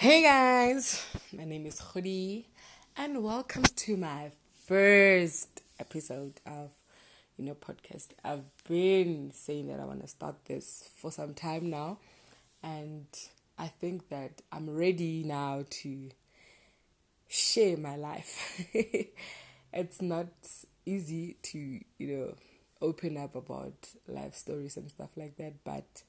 Hey guys, my name is Khudi, and welcome to my first episode of you know podcast. I've been saying that I want to start this for some time now, and I think that I'm ready now to share my life. it's not easy to you know open up about life stories and stuff like that, but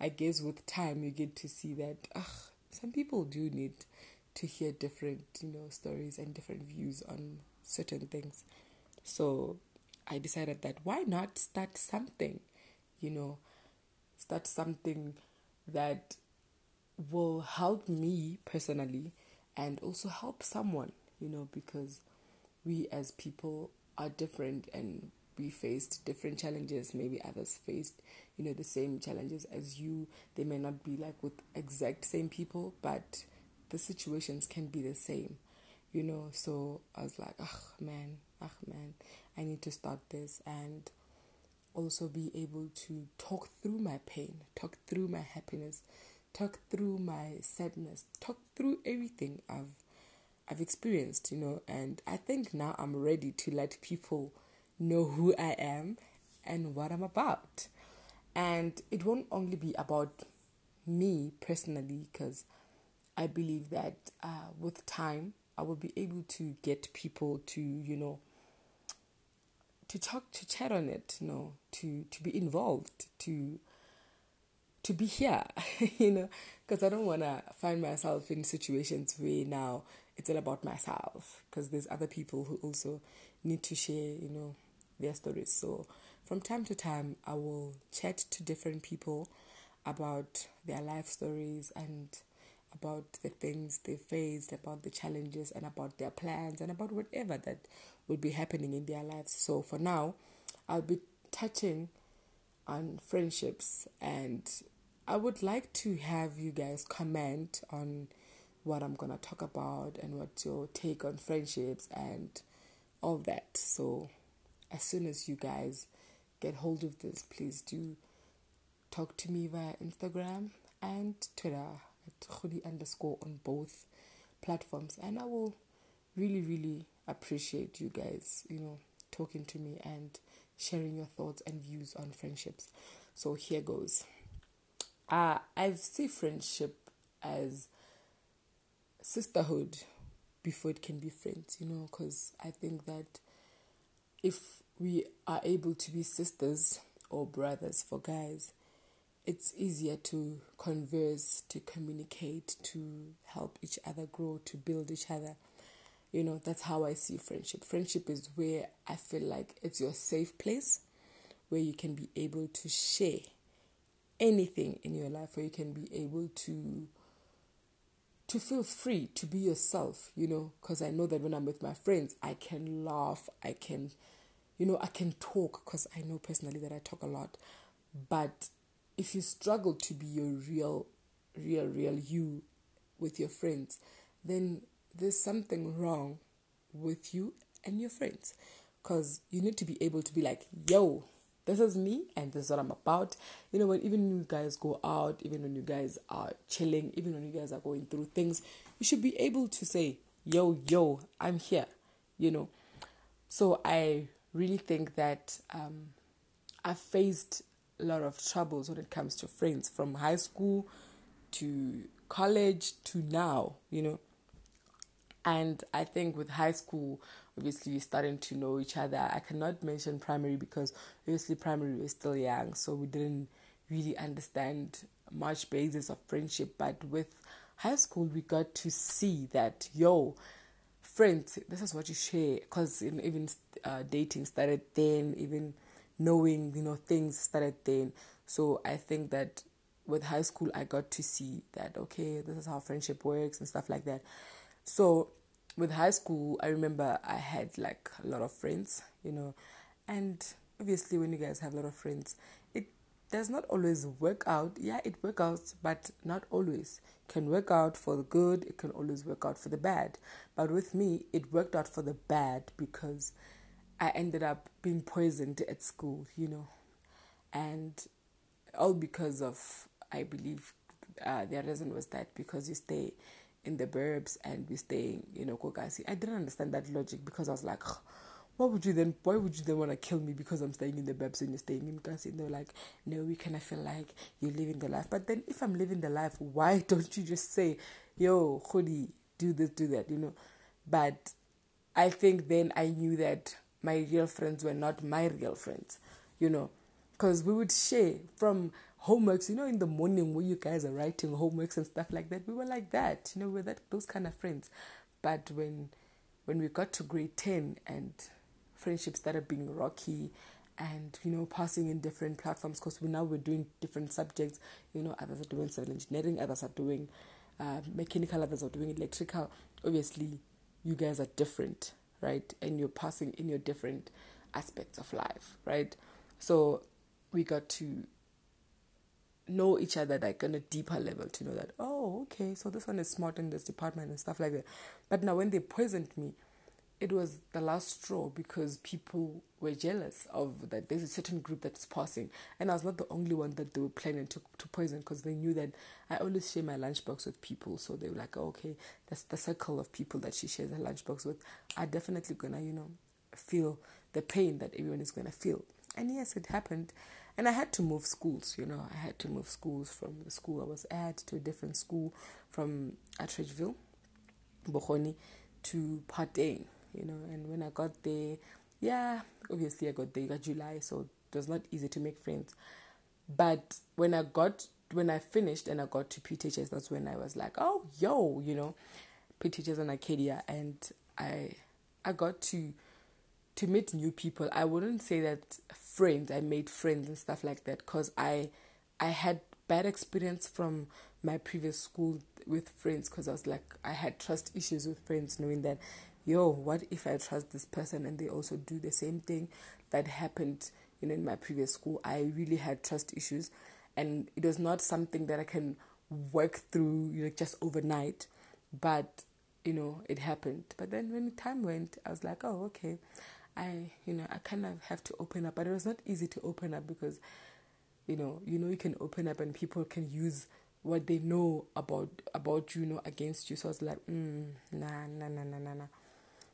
I guess with time you get to see that. Ugh, some people do need to hear different, you know, stories and different views on certain things. So I decided that why not start something, you know, start something that will help me personally and also help someone, you know, because we as people are different and we faced different challenges. Maybe others faced, you know, the same challenges as you. They may not be like with exact same people, but the situations can be the same, you know. So I was like, ah, man, ah, man, I need to start this and also be able to talk through my pain, talk through my happiness, talk through my sadness, talk through everything I've I've experienced, you know, and I think now I'm ready to let people know who I am and what I'm about. And it won't only be about me personally, because I believe that uh, with time, I will be able to get people to, you know, to talk, to chat on it, you know, to, to be involved, to to be here, you know, because I don't want to find myself in situations where now it's all about myself, because there's other people who also need to share, you know, their stories. So from time to time, I will chat to different people about their life stories and about the things they faced, about the challenges, and about their plans, and about whatever that will be happening in their lives. So for now, I'll be touching on friendships, and I would like to have you guys comment on what I'm gonna talk about and what's your take on friendships and all that. So as soon as you guys get hold of this, please do talk to me via Instagram and Twitter at Khudi underscore on both platforms. And I will really, really appreciate you guys, you know, talking to me and sharing your thoughts and views on friendships. So here goes. Uh, I see friendship as sisterhood before it can be friends, you know, because I think that if we are able to be sisters or brothers for guys, it's easier to converse, to communicate, to help each other grow, to build each other. You know, that's how I see friendship. Friendship is where I feel like it's your safe place where you can be able to share anything in your life, where you can be able to to feel free to be yourself, you know, because I know that when I'm with my friends, I can laugh, I can you know, I can talk because I know personally that I talk a lot. But if you struggle to be your real, real, real you with your friends, then there's something wrong with you and your friends. Because you need to be able to be like, yo, this is me and this is what I'm about. You know, when even you guys go out, even when you guys are chilling, even when you guys are going through things, you should be able to say, yo, yo, I'm here, you know. So I really think that um, I've faced a lot of troubles when it comes to friends from high school to college to now, you know. And I think with high school, obviously we're starting to know each other. I cannot mention primary because obviously primary was still young, so we didn't really understand much basis of friendship. But with high school, we got to see that yo, friends, this is what you share. Because even uh, dating started then, even knowing, you know, things started then. So I think that with high school, I got to see that, okay, this is how friendship works and stuff like that. So with high school, I remember I had like a lot of friends, you know, and obviously when you guys have a lot of friends, does not always work out. Yeah, it works out, but not always. It can work out for the good, it can always work out for the bad. But with me, it worked out for the bad because I ended up being poisoned at school, you know, and all because of, I believe, uh, the reason was that because you stay in the burbs and we stay, you know, Kokasi. I didn't understand that logic because I was like, why would you then why would you then want to kill me because I'm staying in the burbs and you're staying in Kasi? And they're like, no, we kind of feel like you're living the life. But then if I'm living the life, why don't you just say, yo, Khudi, do this, do that, you know? But I think then I knew that my real friends were not my real friends, you know, because we would share from homeworks, you know, in the morning where you guys are writing homeworks and stuff like that. We were like that, you know, we are that those kind of friends. But when when we got to grade ten and friendships started being rocky and you know passing in different platforms because we now we're doing different subjects. You know others are doing civil engineering others are doing uh, mechanical others are doing electrical. Obviously you guys are different right? And you're passing in your different aspects of life right? So we got to know each other like on a deeper level to know that oh okay so this one is smart in this department and stuff like that. But now when they poisoned me it was the last straw because people were jealous of that. There's a certain group that's passing and i was not the only one that they were planning to, to poison because they knew that i always share my lunchbox with people so they were like oh, okay that's the circle of people that she shares her lunchbox with. Are definitely gonna you know feel the pain that everyone is gonna feel. And yes it happened. And I had to move schools, you know, I had to move schools from the school I was at to a different school from Atteridgeville, Bokgoni, to Pateng, you know, and when I got there, yeah, obviously I got there, got July, so it was not easy to make friends. But when I got, when I finished and I got to PTHS, that's when I was like, oh, yo, you know, PTHS and Arcadia, and I, I got to, to meet new people. I wouldn't say that friends, I made friends and stuff like that, because I, I had bad experience from my previous school with friends because I was like I had trust issues with friends knowing that yo, what if I trust this person and they also do the same thing that happened, you know, in my previous school? I really had trust issues, and it was not something that I can work through, you know, just overnight. But you know, it happened. But then when time went, I was like, oh, okay. I, you know, I kind of have to open up, but it was not easy to open up because, you know, you know, you can open up and people can use what they know about about you, you know, against you. So I was like, mm, nah, nah, nah, nah, nah, nah.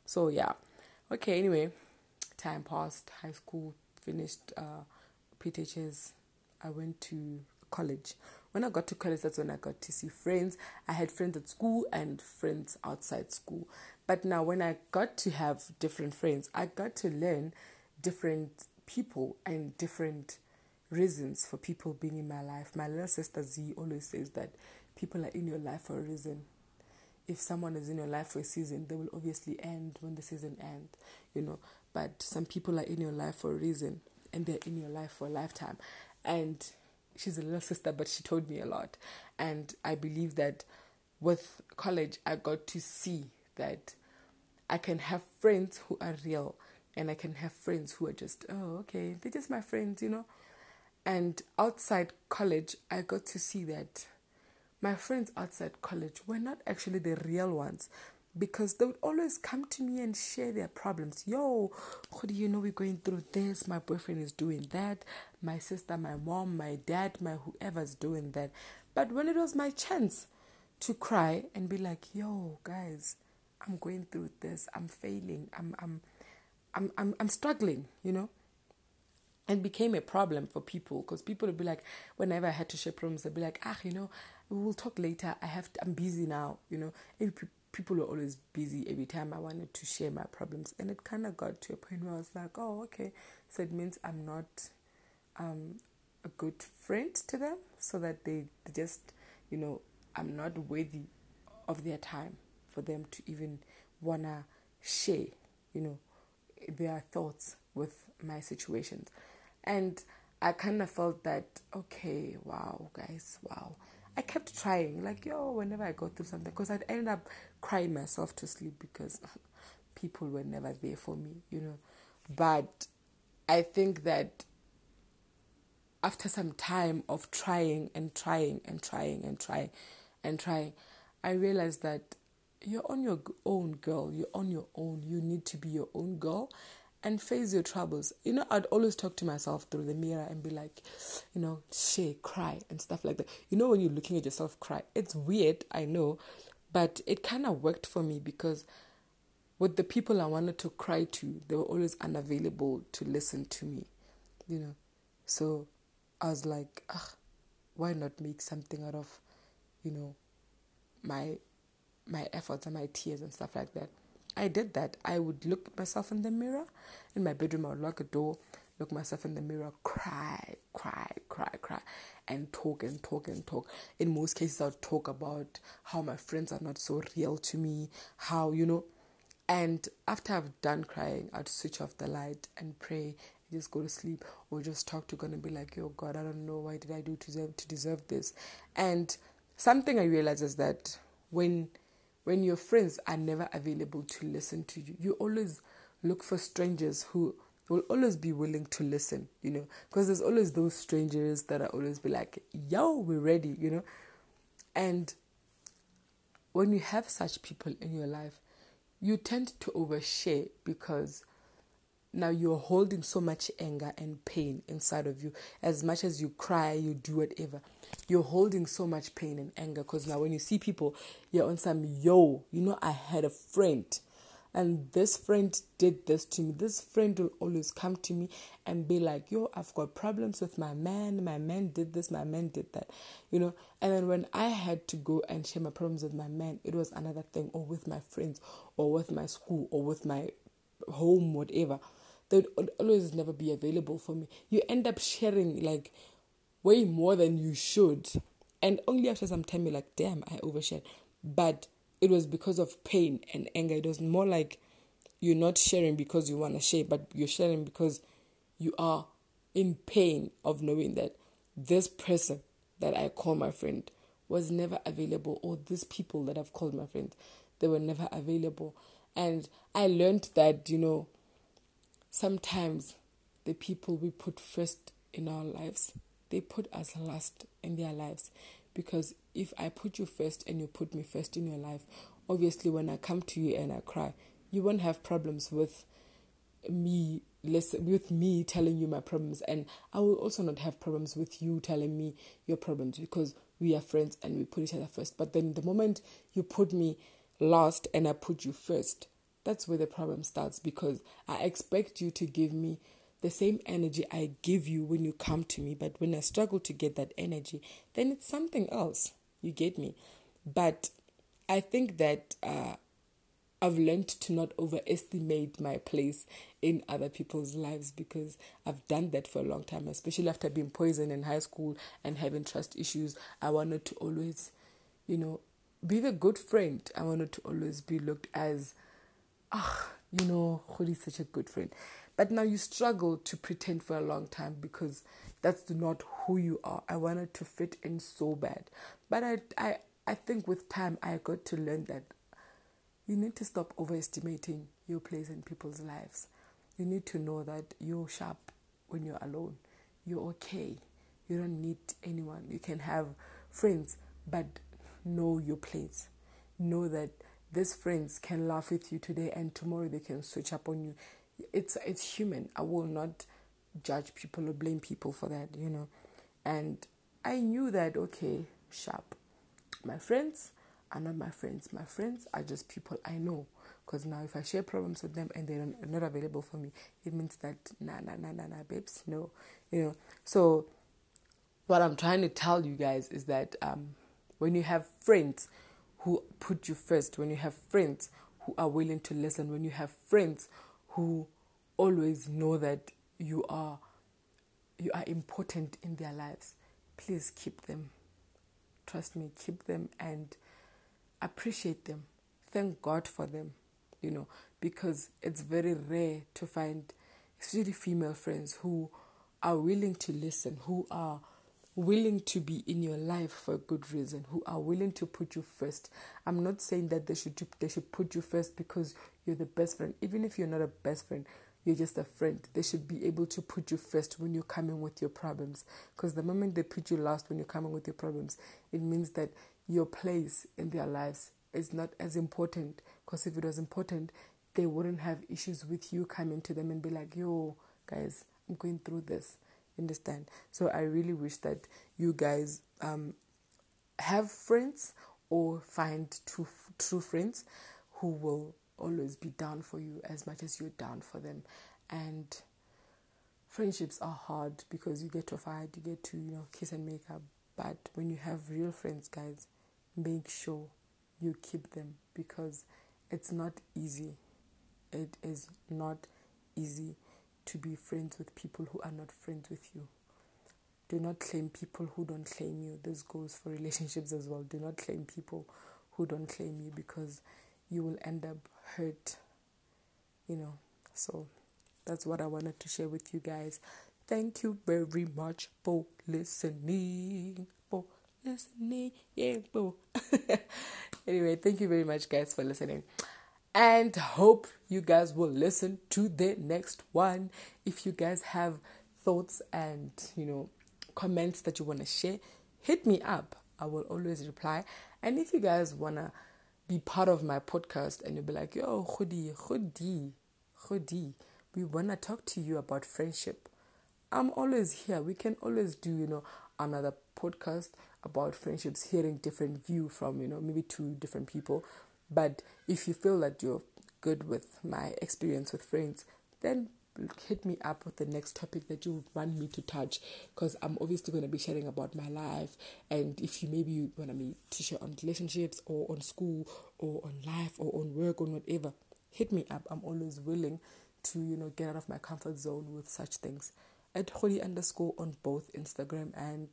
So yeah. Okay, anyway, time passed, high school finished uh PTHS. I went to college. When I got to college, that's when I got to see friends. I had friends at school and friends outside school. But now, when I got to have different friends, I got to learn different people and different reasons for people being in my life. My little sister Z always says that people are in your life for a reason if someone is in your life for a season, they will obviously end when the season ends, you know. But some people are in your life for a reason and they're in your life for a lifetime. And she's a little sister, but she told me a lot. And I believe that with college, I got to see that I can have friends who are real and I can have friends who are just, oh, okay, they're just my friends, you know. And outside college, I got to see that my friends outside college were not actually the real ones because they would always come to me and share their problems. Yo, how do you know we're going through this? My boyfriend is doing that. My sister, my mom, my dad, my whoever's doing that. But when it was my chance to cry and be like, yo, guys, I'm going through this. I'm failing. I'm I'm I'm I'm, I'm struggling, you know? It became a problem for people because people would be like, whenever I had to share problems, they'd be like, ah, you know, we will talk later. I have to, I'm busy now. You know, every, people were always busy every time I wanted to share my problems, and it kind of got to a point where I was like, oh, okay, so it means I'm not um, a good friend to them, so that they, they just, you know, I'm not worthy of their time for them to even wanna share, you know, their thoughts with my situations, and I kind of felt that okay, wow, guys, wow I kept trying, like, yo, whenever I go through something, because I'd end up crying myself to sleep because people were never there for me, you know. But I think that after some time of trying and trying and trying and trying and trying, I realized that you're on your own, girl. You're on your own. You need to be your own girl and face your troubles. You know, I'd always talk to myself through the mirror and be like, you know, shake, cry, and stuff like that. You know, when you're looking at yourself cry, it's weird, I know, But it kind of worked for me because with the people I wanted to cry to, they were always unavailable to listen to me, you know. So I was like, ah, why not make something out of, you know, my my efforts and my tears and stuff like that. I did that. I would look at myself in the mirror in my bedroom. I would lock a door, look myself in the mirror, cry, cry, cry, cry, and talk and talk and talk. In most cases, I would talk about how my friends are not so real to me, how you know. And after I've done crying, I'd switch off the light and pray just go to sleep or just talk to God and be like, "Yo, God, I don't know why did I do to deserve to deserve this." And something I realize is that when when your friends are never available to listen to you, you always look for strangers who will always be willing to listen, you know, because there's always those strangers that are always be like, "Yo, we're ready," you know, and when you have such people in your life, you tend to overshare because now you're holding so much anger and pain inside of you. As much as you cry, you do whatever. You're holding so much pain and anger because now when you see people, you're on some, yo, you know, I had a friend and this friend did this to me. This friend will always come to me and be like, yo, I've got problems with my man. My man did this, my man did that, you know. And then when I had to go and share my problems with my man, it was another thing, or with my friends, or with my school, or with my home, whatever they would always never be available for me. You end up sharing like way more than you should. And only after some time you're like, damn, I overshared. But it was because of pain and anger. It was more like you're not sharing because you want to share, but you're sharing because you are in pain of knowing that this person that I call my friend was never available, or these people that I've called my friend, they were never available. And I learned that, you know, sometimes the people we put first in our lives, they put us last in their lives. Because if I put you first and you put me first in your life, obviously when I come to you and I cry, you won't have problems with me listen with me telling you my problems and I will also not have problems with you telling me your problems because we are friends and we put each other first. But then the moment you put me last and I put you first, that's where the problem starts because I expect you to give me the same energy I give you when you come to me. But when I struggle to get that energy, then it's something else. You get me? But I think that uh, I've learned to not overestimate my place in other people's lives because I've done that for a long time, especially after being poisoned in high school and having trust issues. I wanted to always, you know, be the good friend. I wanted to always be looked as ah, you know, is such a good friend. But now you struggle to pretend for a long time because that's not who you are. I wanted to fit in so bad. But I, I, I think with time I got to learn that you need to stop overestimating your place in people's lives. You need to know that you're sharp when you're alone. You're okay. You don't need anyone. You can have friends, but know your place. Know that these friends can laugh with you today and tomorrow they can switch up on you. It's it's human. I will not judge people or blame people for that, you know. And I knew that okay, sharp. My friends are not my friends. My friends are just people I know. Because now, if I share problems with them and they're not available for me, it means that nah, nah, nah, nah, nah, babes, no, you know. So, what I'm trying to tell you guys is that um, when you have friends who put you first, when you have friends who are willing to listen, when you have friends who always know that you are you are important in their lives, please keep them. Trust me, keep them and appreciate them. Thank God for them, you know, because it's very rare to find especially female friends who are willing to listen, who are willing to be in your life for a good reason, who are willing to put you first. I'm not saying that they should they should put you first because you're the best friend. Even if you're not a best friend, you're just a friend. They should be able to put you first when you're coming with your problems. Because the moment they put you last when you're coming with your problems, it means that your place in their lives is not as important. Because if it was important, they wouldn't have issues with you coming to them and be like, yo, guys, I'm going through this understand. So i really wish that you guys um, have friends or find true true friends who will always be down for you as much as you're down for them. And friendships are hard because you get to fight you get to you know kiss and make up. But when you have real friends guys make sure you keep them because it's not easy. It is not easy to be friends with people who are not friends with you do not claim people who don't claim you. This goes for relationships as well. Do not claim people who don't claim you because you will end up hurt. You know, so that's what I wanted to share with you guys. Thank you very much for listening. For listening. Yeah, anyway, thank you very much, guys, for listening. And hope you guys will listen to the next one. If you guys have thoughts and, you know, comments that you want to share, hit me up. I will always reply. And if you guys want to be part of my podcast and you'll be like, yo, Khudi, Khudi, Khudi, we want to talk to you about friendship. I'm always here. We can always do, you know, another podcast about friendships, hearing different view from, you know, maybe two different people. But if you feel that you're good with my experience with friends, then hit me up with the next topic that you want me to touch because I'm obviously going to be sharing about my life. And if you maybe you want me to share on relationships or on school or on life or on work or whatever, hit me up. I'm always willing to, you know, get out of my comfort zone with such things. At Khodi underscore on both Instagram and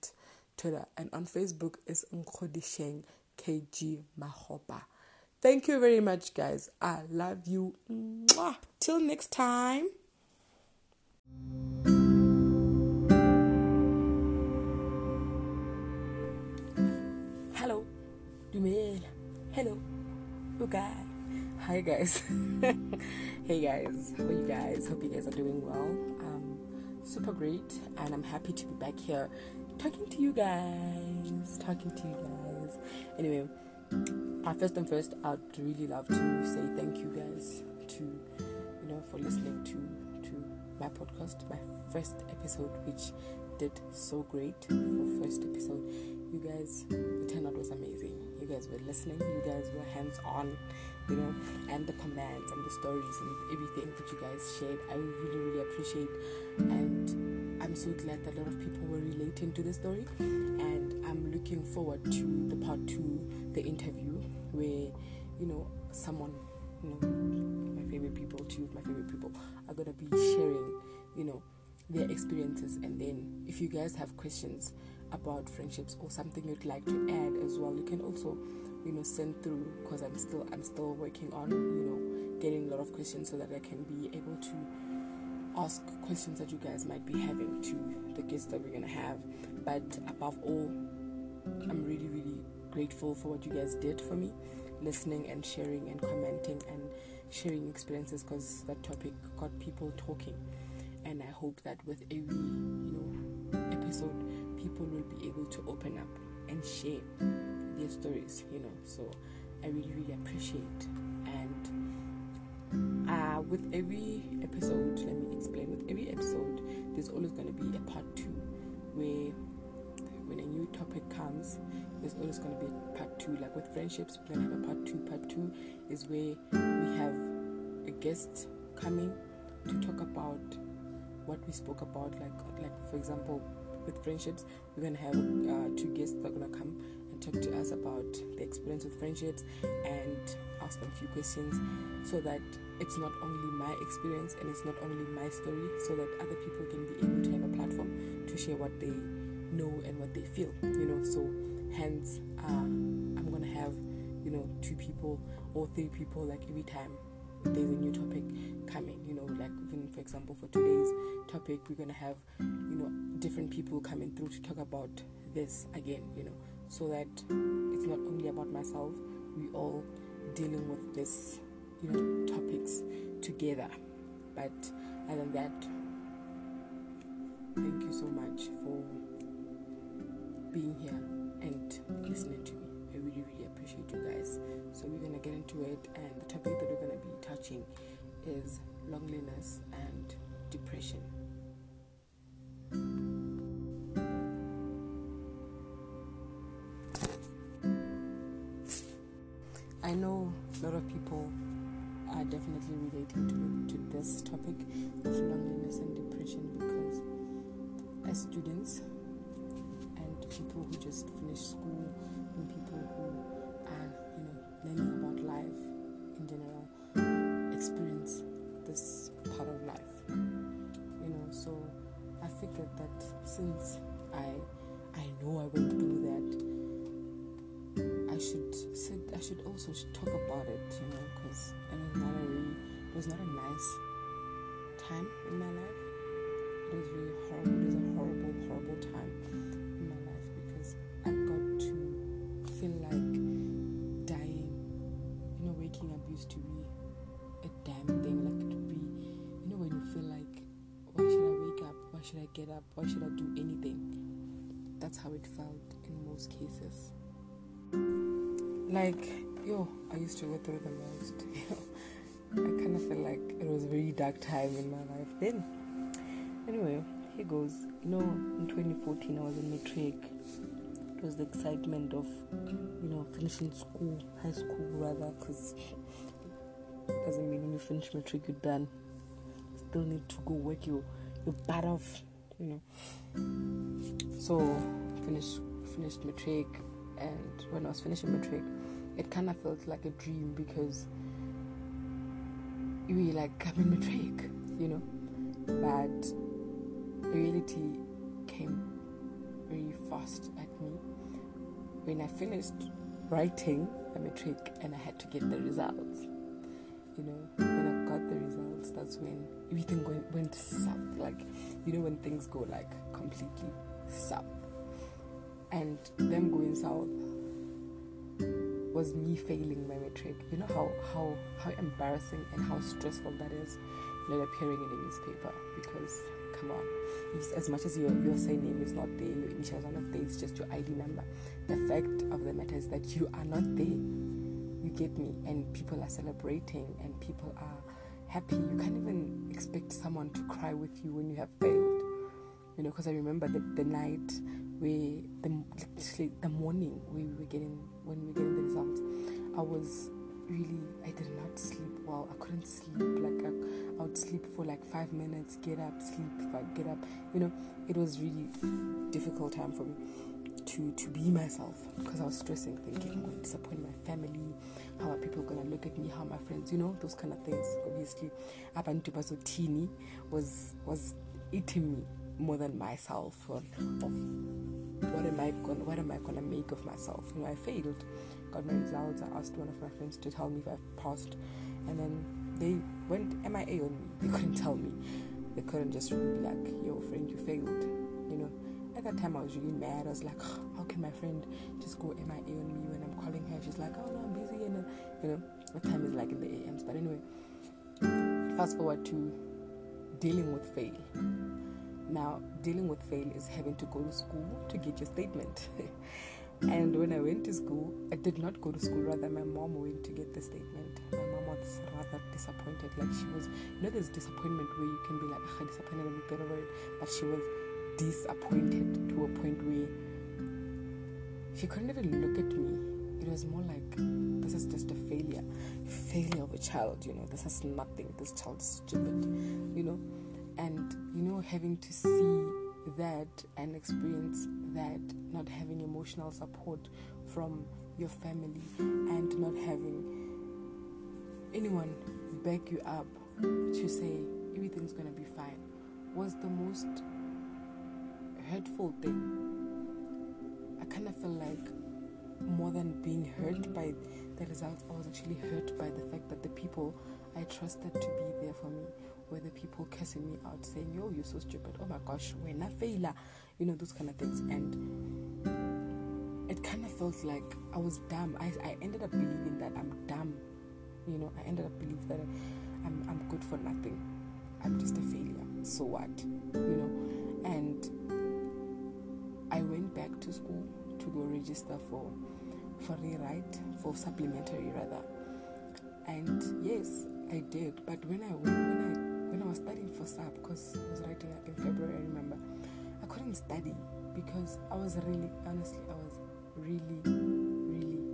Twitter. And on Facebook is Nkodisheng KG Mahoba. Thank you very much, guys. I love you. Mwah. Till next time. Hello, Dumela. Hello, okay. Hi guys. hey guys, how are you guys? Hope you guys are doing well. Um, super great, and I'm happy to be back here talking to you guys. Talking to you guys. Anyway, first and first, I'd really love to say thank you guys to you know for listening to to my podcast, my first episode, which did so great for first episode. You guys, the turnout was amazing. You guys were listening. You guys were hands on, you know, and the comments and the stories and everything that you guys shared. I really, really appreciate, and I'm so glad that a lot of people were relating to the story. And I'm looking forward to the part two, the interview, someone, you know, my favorite people, two of my favorite people are to be sharing, you know, their experiences. And then if you guys have questions about friendships or something you'd like to add as well, you can also, you know, send through because I'm still I'm still working on, you know, getting a lot of questions so that I can be able to ask questions that you guys might be having to the guests that we're gonna have. But above all, I'm really, really grateful for what you guys did for me, listening and sharing and commenting and sharing experiences because that topic got people talking. And I hope that with every you know episode, people will be able to open up and share their stories. You know, so I really really appreciate and uh, with every episode, let me explain. With every episode, there's always going to be a part two where when a new topic comes, there's always going to be part two. Like with friendships, we're going to have a part two. Part two is where we have a guest coming to talk about what we spoke about. Like, like for example, with friendships, we're going to have uh, two guests that are going to come and talk to us about the experience with friendships and ask them a few questions so that it's not only my experience and it's not only my story, so that other people can be able to have a platform to share what they know and what they feel, you know. So, hence, uh, I'm gonna have, you know, two people or three people like every time there's a new topic coming, you know, like even for example, for today's topic, we're gonna have, you know, different people coming through to talk about this again, you know, so that it's not only about myself, we all dealing with this, you know, topics together. But other than that, thank you so much for being here and listening to me. I really, really appreciate you guys. So we're gonna get into it, and the topic that we're gonna be touching is loneliness and depression. I know a lot of people are definitely relating to, to this topic of loneliness and depression because as students people who just finished school and people who are you know learning about life in general experience this part of life you know. So i figured that since i i know i went through that i should i should also talk about it you know because it was not a really it was not a nice time in my life. It was really horrible it was a horrible horrible time cases? Like yo i used to go through the most i kind of feel like it was a very dark time in my life then. Anyway here goes. You know in 2014 i was in matric. It was the excitement of you know finishing school high school rather because doesn't mean when you finish matric you're done. You still need to go work your your butt off you know? So finished finished matric and when i was finishing matric it kind of felt like a dream because were like i'm in matric you know? But reality came very fast at me. When i finished writing the matric and i had to get the results you know when i got the results that's when everything went, went south like you know when things go like completely south and them going south was me failing my matric. You know how how how embarrassing and how stressful that is, not appearing in a newspaper because come on, as much as your your surname is not there, your initials are not there, it's just your ID number. The fact of the matter is that you are not there. You get me, and people are celebrating and people are happy. You can't even expect someone to cry with you when you have failed. You know, because I remember the, the night where the the morning we were getting when we were getting the results, I was really I did not sleep well. I couldn't sleep. Like I, I would sleep for like five minutes, get up, sleep, get up. You know, it was really difficult time for me to to be myself because I was stressing, thinking I'm going to disappoint my family. How are people gonna look at me? How are my friends? You know, those kind of things. Obviously, abantu basotini was was eating me more than myself of, of what am I gonna what am I gonna make of myself? You know, I failed, got my results. I asked one of my friends to tell me if I passed, and then they went MIA on me. They couldn't tell me. They couldn't just be like, "Yo, friend, you failed." You know, at that time I was really mad. I was like, "How can my friend just go MIA on me when I'm calling her?" She's like, "Oh no, I'm busy," and you know, the time is like in the AMs. But anyway, fast forward to dealing with fail. Now, dealing with fail is having to go to school to get your statement. and when I went to school, I did not go to school, rather, my mom went to get the statement. My mom was rather disappointed. Like, she was, you know, there's disappointment where you can be like, ah, disappointed, and get over it. But she was disappointed to a point where she couldn't even look at me. It was more like, this is just a failure. Failure of a child, you know, this is nothing. This child is stupid, you know and you know having to see that and experience that not having emotional support from your family and not having anyone back you up to say everything's gonna be fine was the most hurtful thing. I kind of feel like more than being hurt by the results i was actually hurt by the fact that the people i trusted to be there for me were the people cursing me out, saying, Yo, you're so stupid. Oh my gosh, we're not failure. You know, those kind of things. And it kind of felt like I was dumb. I, I ended up believing that I'm dumb. You know, I ended up believing that I'm, I'm good for nothing. I'm just a failure. So what? You know? And I went back to school to go register for for rewrite, for supplementary rather. And yes, I did. But when I went, when I was studying for SAP because I was writing up in February, I remember. I couldn't study because I was really, honestly, I was really, really,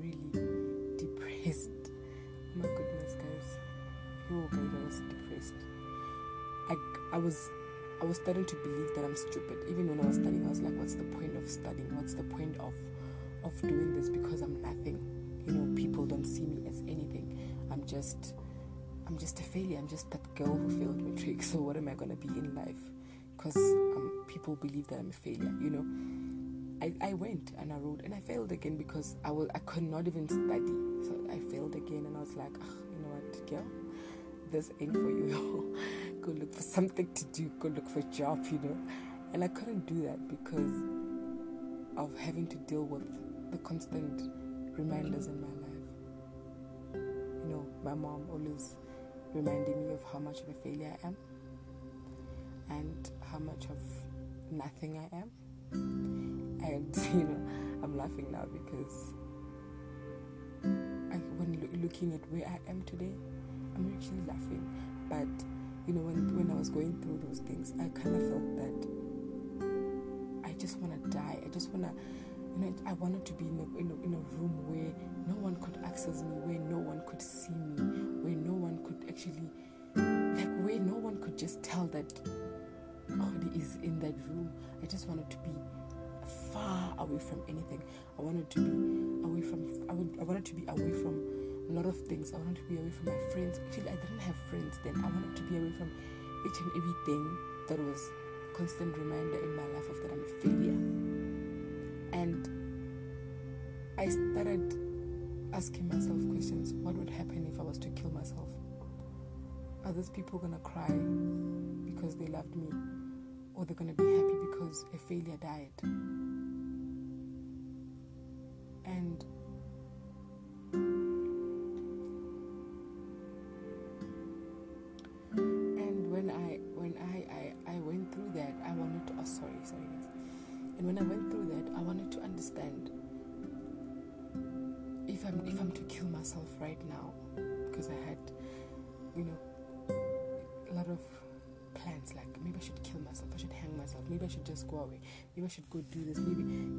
really depressed. Oh my goodness, guys. Oh, guys, I was depressed. I, I was I was starting to believe that I'm stupid. Even when I was studying, I was like, what's the point of studying? What's the point of of doing this? Because I'm nothing. You know, people don't see me as anything. I'm just I'm just a failure. I'm just that girl who failed matric. So what am I gonna be in life? Because um, people believe that I'm a failure. You know, I, I went and I wrote and I failed again because I was I could not even study. So I failed again and I was like, you know what, girl, this ain't for you. go look for something to do. Go look for a job. You know, and I couldn't do that because of having to deal with the constant reminders in my life. You know, my mom always reminding me of how much of a failure I am and how much of nothing I am. And you know, I'm laughing now because I, when lo- looking at where I am today, I'm actually laughing. But you know, when when I was going through those things, I kind of felt that I just want to die. I just want to you know, I wanted to be in a, in a, in a room where no one could access me, where no one could see me, where no could actually, like, where no one could just tell that Khodi is in that room. I just wanted to be far away from anything. I wanted to be away from, I, would, I wanted to be away from a lot of things. I wanted to be away from my friends. Actually, I didn't have friends then. I wanted to be away from each and everything that was constant reminder in my life of that I'm a failure. And I started asking myself questions what would happen if I was to kill myself? Are those people gonna cry because they loved me? Or they're gonna be happy because a failure died?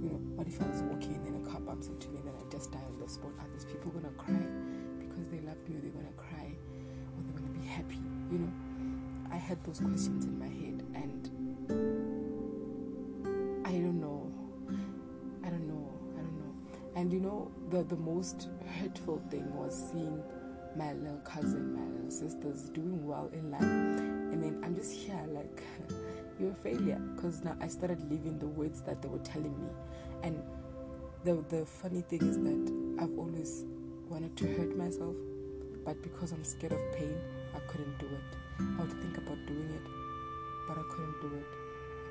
You know what if I was walking and then a car bumps into me and then I just die on the spot. Are these people gonna cry because they loved me or they're gonna cry or they're gonna be happy you know? I had those questions in my head and I don't know. I don't know. I don't know. And you know the the most hurtful thing was seeing my little cousin, my little sisters doing well in life, and then I'm just here like you're a failure because now I started living the words that they were telling me, and the the funny thing is that I've always wanted to hurt myself, but because I'm scared of pain, I couldn't do it. I would think about doing it, but I couldn't do it.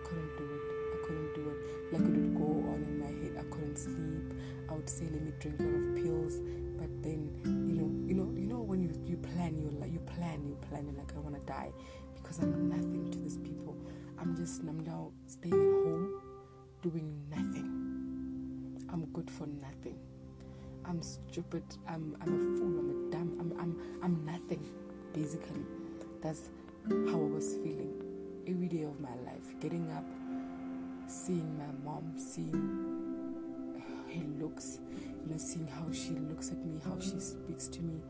I couldn't do it. I couldn't do it. Like it would go on in my head. I couldn't sleep. I would say, let me drink a lot of pills. But then, you know, you know, you know, when you, you plan, you like, you plan, you plan, you're like, I want to die because I'm nothing to these people. I'm just, I'm now staying at home, doing nothing. I'm good for nothing. I'm stupid. I'm, I'm a fool. I'm a dumb. I'm, I'm, I'm nothing. Basically, that's how I was feeling every day of my life. Getting up, seeing my mom, seeing her looks, you know, seeing how she looks at me, how she speaks to me.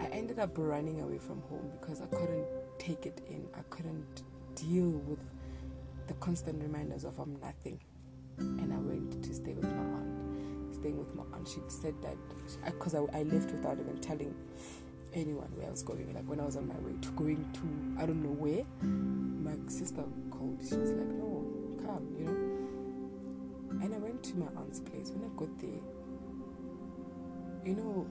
I ended up running away from home because I couldn't take it in. I couldn't deal with the constant reminders of I'm nothing. And I went to stay with my aunt. Staying with my aunt, she said that because I, I, left without even telling anyone where I was going. Like when I was on my way to going to I don't know where, my sister called. She was like, "No, come," you know. And I went to my aunt's place. When I got there, you know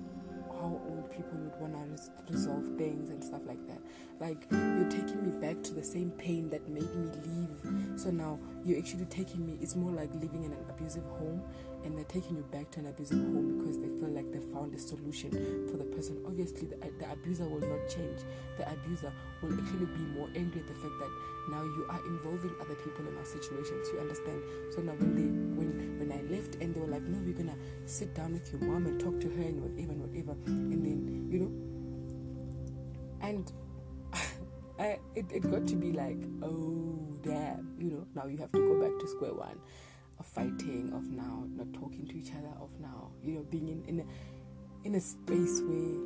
how old people would want to res- resolve things and stuff like that. Like you're taking me back to the same pain that made me leave. So now you're actually taking me. It's more like living in an abusive home, and they're taking you back to an abusive home because they feel like they found a solution for the person. Obviously, the, the abuser will not change. The abuser will actually be more angry at the fact that now you are involving other people in our situations. You understand? So now when they when when I left and they were like, no, we're gonna sit down with your mom and talk to her and whatever and whatever, and then you know, and. I, it, it got to be like, oh damn, you know, now you have to go back to square one of fighting, of now not talking to each other, of now, you know, being in, in a in a space where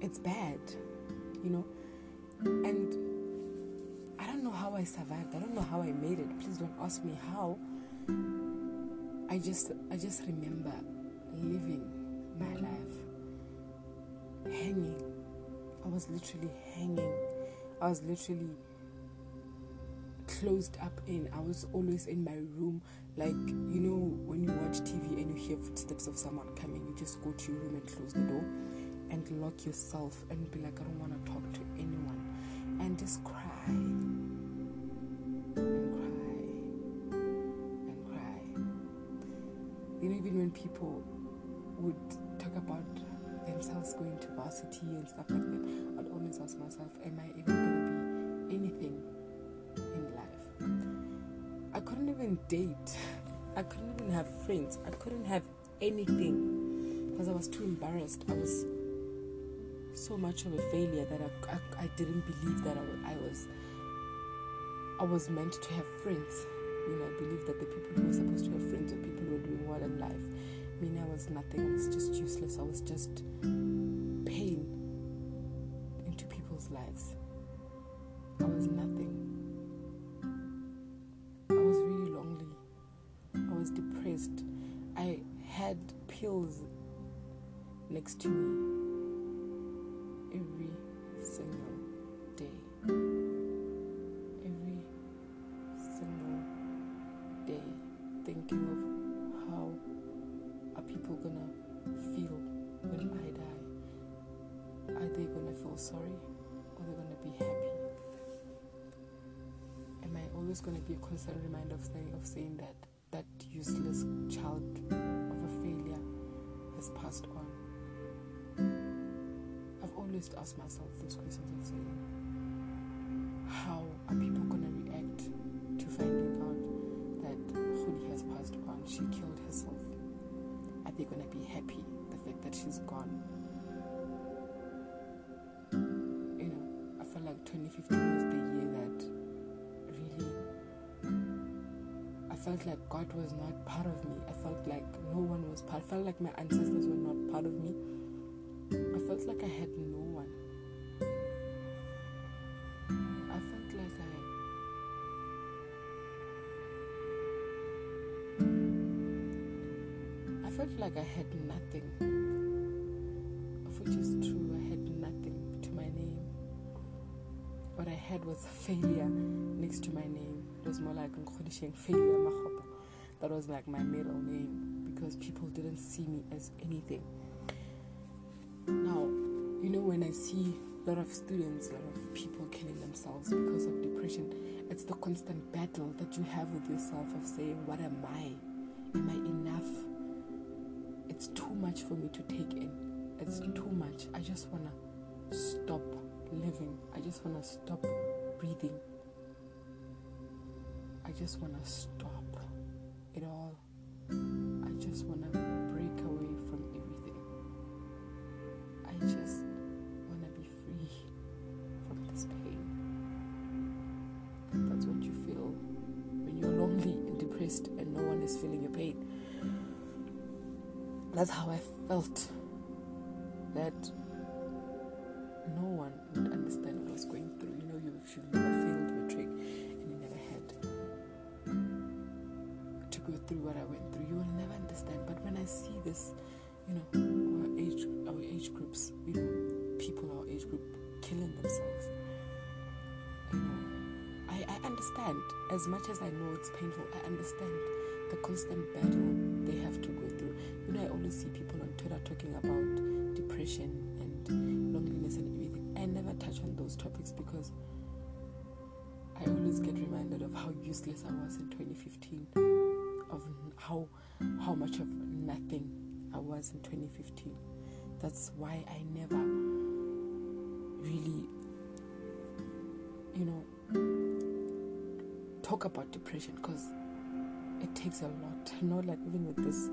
it's bad, you know. And I don't know how I survived. I don't know how I made it. Please don't ask me how. I just I just remember living my life hanging. I was literally hanging. I was literally closed up in. I was always in my room. Like, you know, when you watch TV and you hear footsteps of someone coming, you just go to your room and close the door and lock yourself and be like, I don't want to talk to anyone. And just cry. And cry. And cry. You know, even when people would talk about themselves going to varsity and stuff like that, I'd always ask myself, Am I even going to be anything even date. I couldn't even have friends. I couldn't have anything because I was too embarrassed. I was so much of a failure that I, I, I didn't believe that I, I was I was meant to have friends. You know, I believed that the people who were supposed to have friends were people who were doing well in life. I mean, I was nothing. I was just useless. I was just pain into people's lives. I was nothing. Had pills next to me every single day. Every single day, thinking of how are people gonna feel when I die? Are they gonna feel sorry or they gonna be happy? Am I always gonna be a constant reminder of saying of saying that has passed on? always asked myself those questions of saying, how are people gonna react to finding out that Khudi has passed on? She killed herself. Are they gonna be happy the fact that she's gone? You know, I felt like 2015 was felt like God was not part of me. I felt like no one was part. I felt like my ancestors were not part of me. I felt like I had no one. I felt like I I felt like I had nothing, of which is true. I had nothing to my name. What I had was failure next to my name. It was more like failure That was like my middle name because people didn't see me as anything. Now, you know, when I see a lot of students, a lot of people killing themselves because of depression, it's the constant battle that you have with yourself of saying, What am I? Am I enough? it's too much for me to take in. It's too much. I just want to stop living. I just want to stop breathing. I just want to stop it all. I just want to break away from everything. I just want to be free from this pain. That's what you feel when you're lonely and depressed and no one is feeling your pain. That's how I felt that no one would understand what I was going through. You know, you, if through what I went through, you will never understand. But when I see this, you know, our age, our age groups, you know, people our age group killing themselves, you know, I, I understand. As much as I know it's painful, I understand the constant battle they have to go through. You know, I always see people on Twitter talking about depression and loneliness and everything. I never touch on those topics because I always get reminded of how useless I was in 2015, of how how much of nothing I was in 2015. That's why I never really, you know, talk about depression because it takes a lot. Not like even with this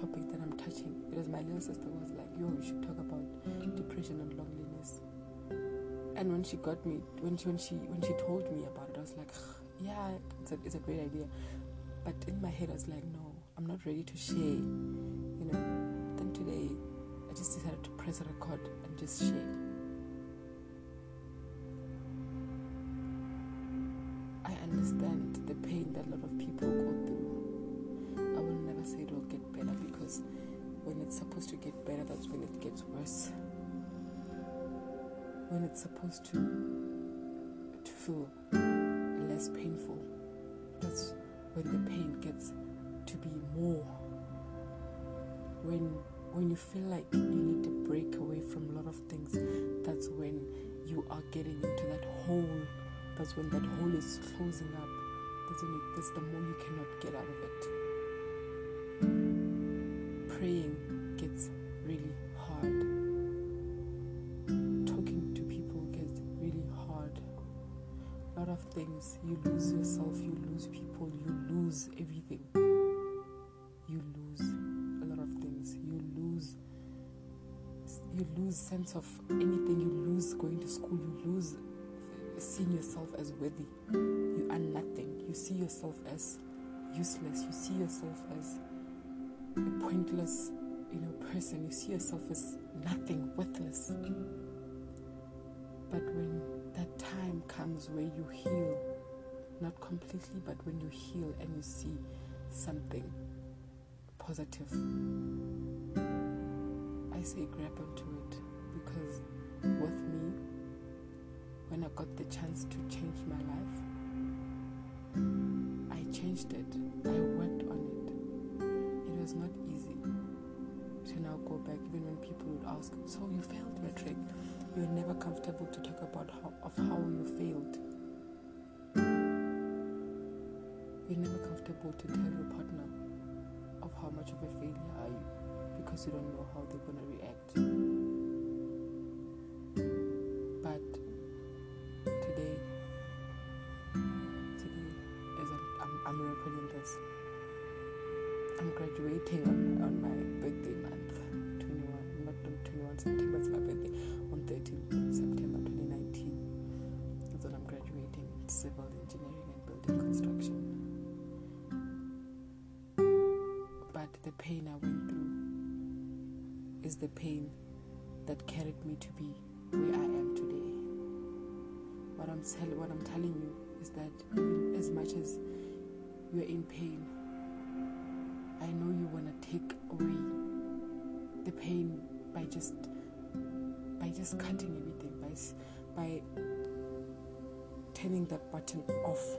topic that I'm touching, because my little sister was like, "Yo, you should talk about depression and loneliness." And when she got me, when she when she when she told me about it, I was like, "Yeah, it's a it's a great idea." But in my head, I was like, "No, I'm not ready to share." You know. Then today, I just decided to press a record and just share. I understand the pain that a lot of people go through. I will never say it will get better because when it's supposed to get better, that's when it gets worse. When it's supposed to to feel less painful, that's when the pain gets to be more. When when you feel like you need to break away from a lot of things, that's when you are getting into that hole. That's when that hole is closing up. That's when you, that's the more you cannot get out of it. Praying gets really hard. Talking to people gets really hard. A lot of things. You You lose a lot of things. You lose you lose sense of anything. You lose going to school. You lose seeing yourself as worthy. You are nothing. You see yourself as useless. You see yourself as a pointless, you know, person. You see yourself as nothing, worthless. But when that time comes where you heal, not completely, but when you heal and you see something positive, I say grab onto it because with me, when I got the chance to change my life, I changed it. I worked on it. It was not easy to now go back, even when people would ask, So you failed matric? You're never comfortable to talk about how of how you failed. You're never comfortable to tell your partner of how much of a failure are you because you don't know how they're gonna react. But today, today, as I'm, I'm, I'm recording this, I'm graduating the pain I went through is the pain that carried me to be where I am today. What I'm tell- what I'm telling you is that as much as you're in pain, I know you wanna take away the pain by just by just cutting everything by by turning that button off.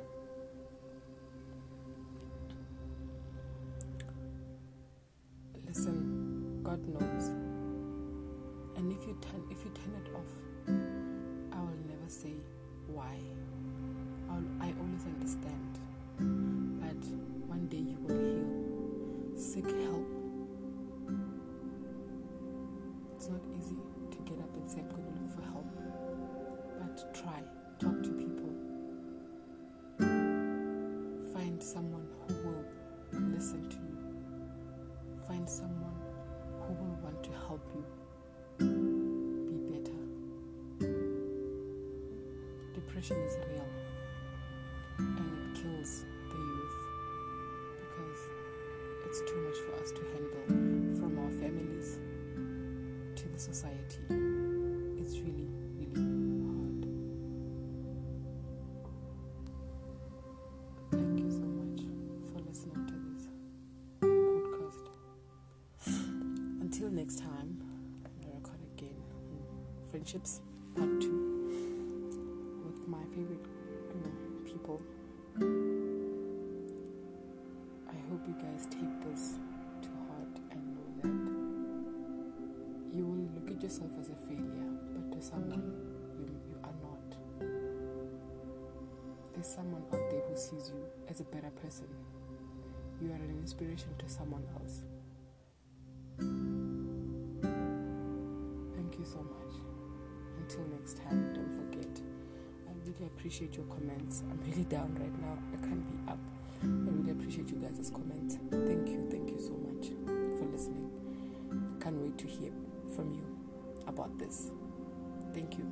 Turn if you turn it off, I will never say why. I'll, I always understand. But one day you will heal. Seek help. It's not easy to get up and say Depression is real and it kills the youth because it's too much for us to handle from our families to the society. It's really, really hard. Thank you so much for listening to this podcast. Until next time, I record again Friendships There's someone out there who sees you as a better person. You are an inspiration to someone else. Thank you so much. Until next time, don't forget. I really appreciate your comments. I'm really down right now. I can't be up. I really appreciate you guys' comments. Thank you, thank you so much for listening. Can't wait to hear from you about this. Thank you.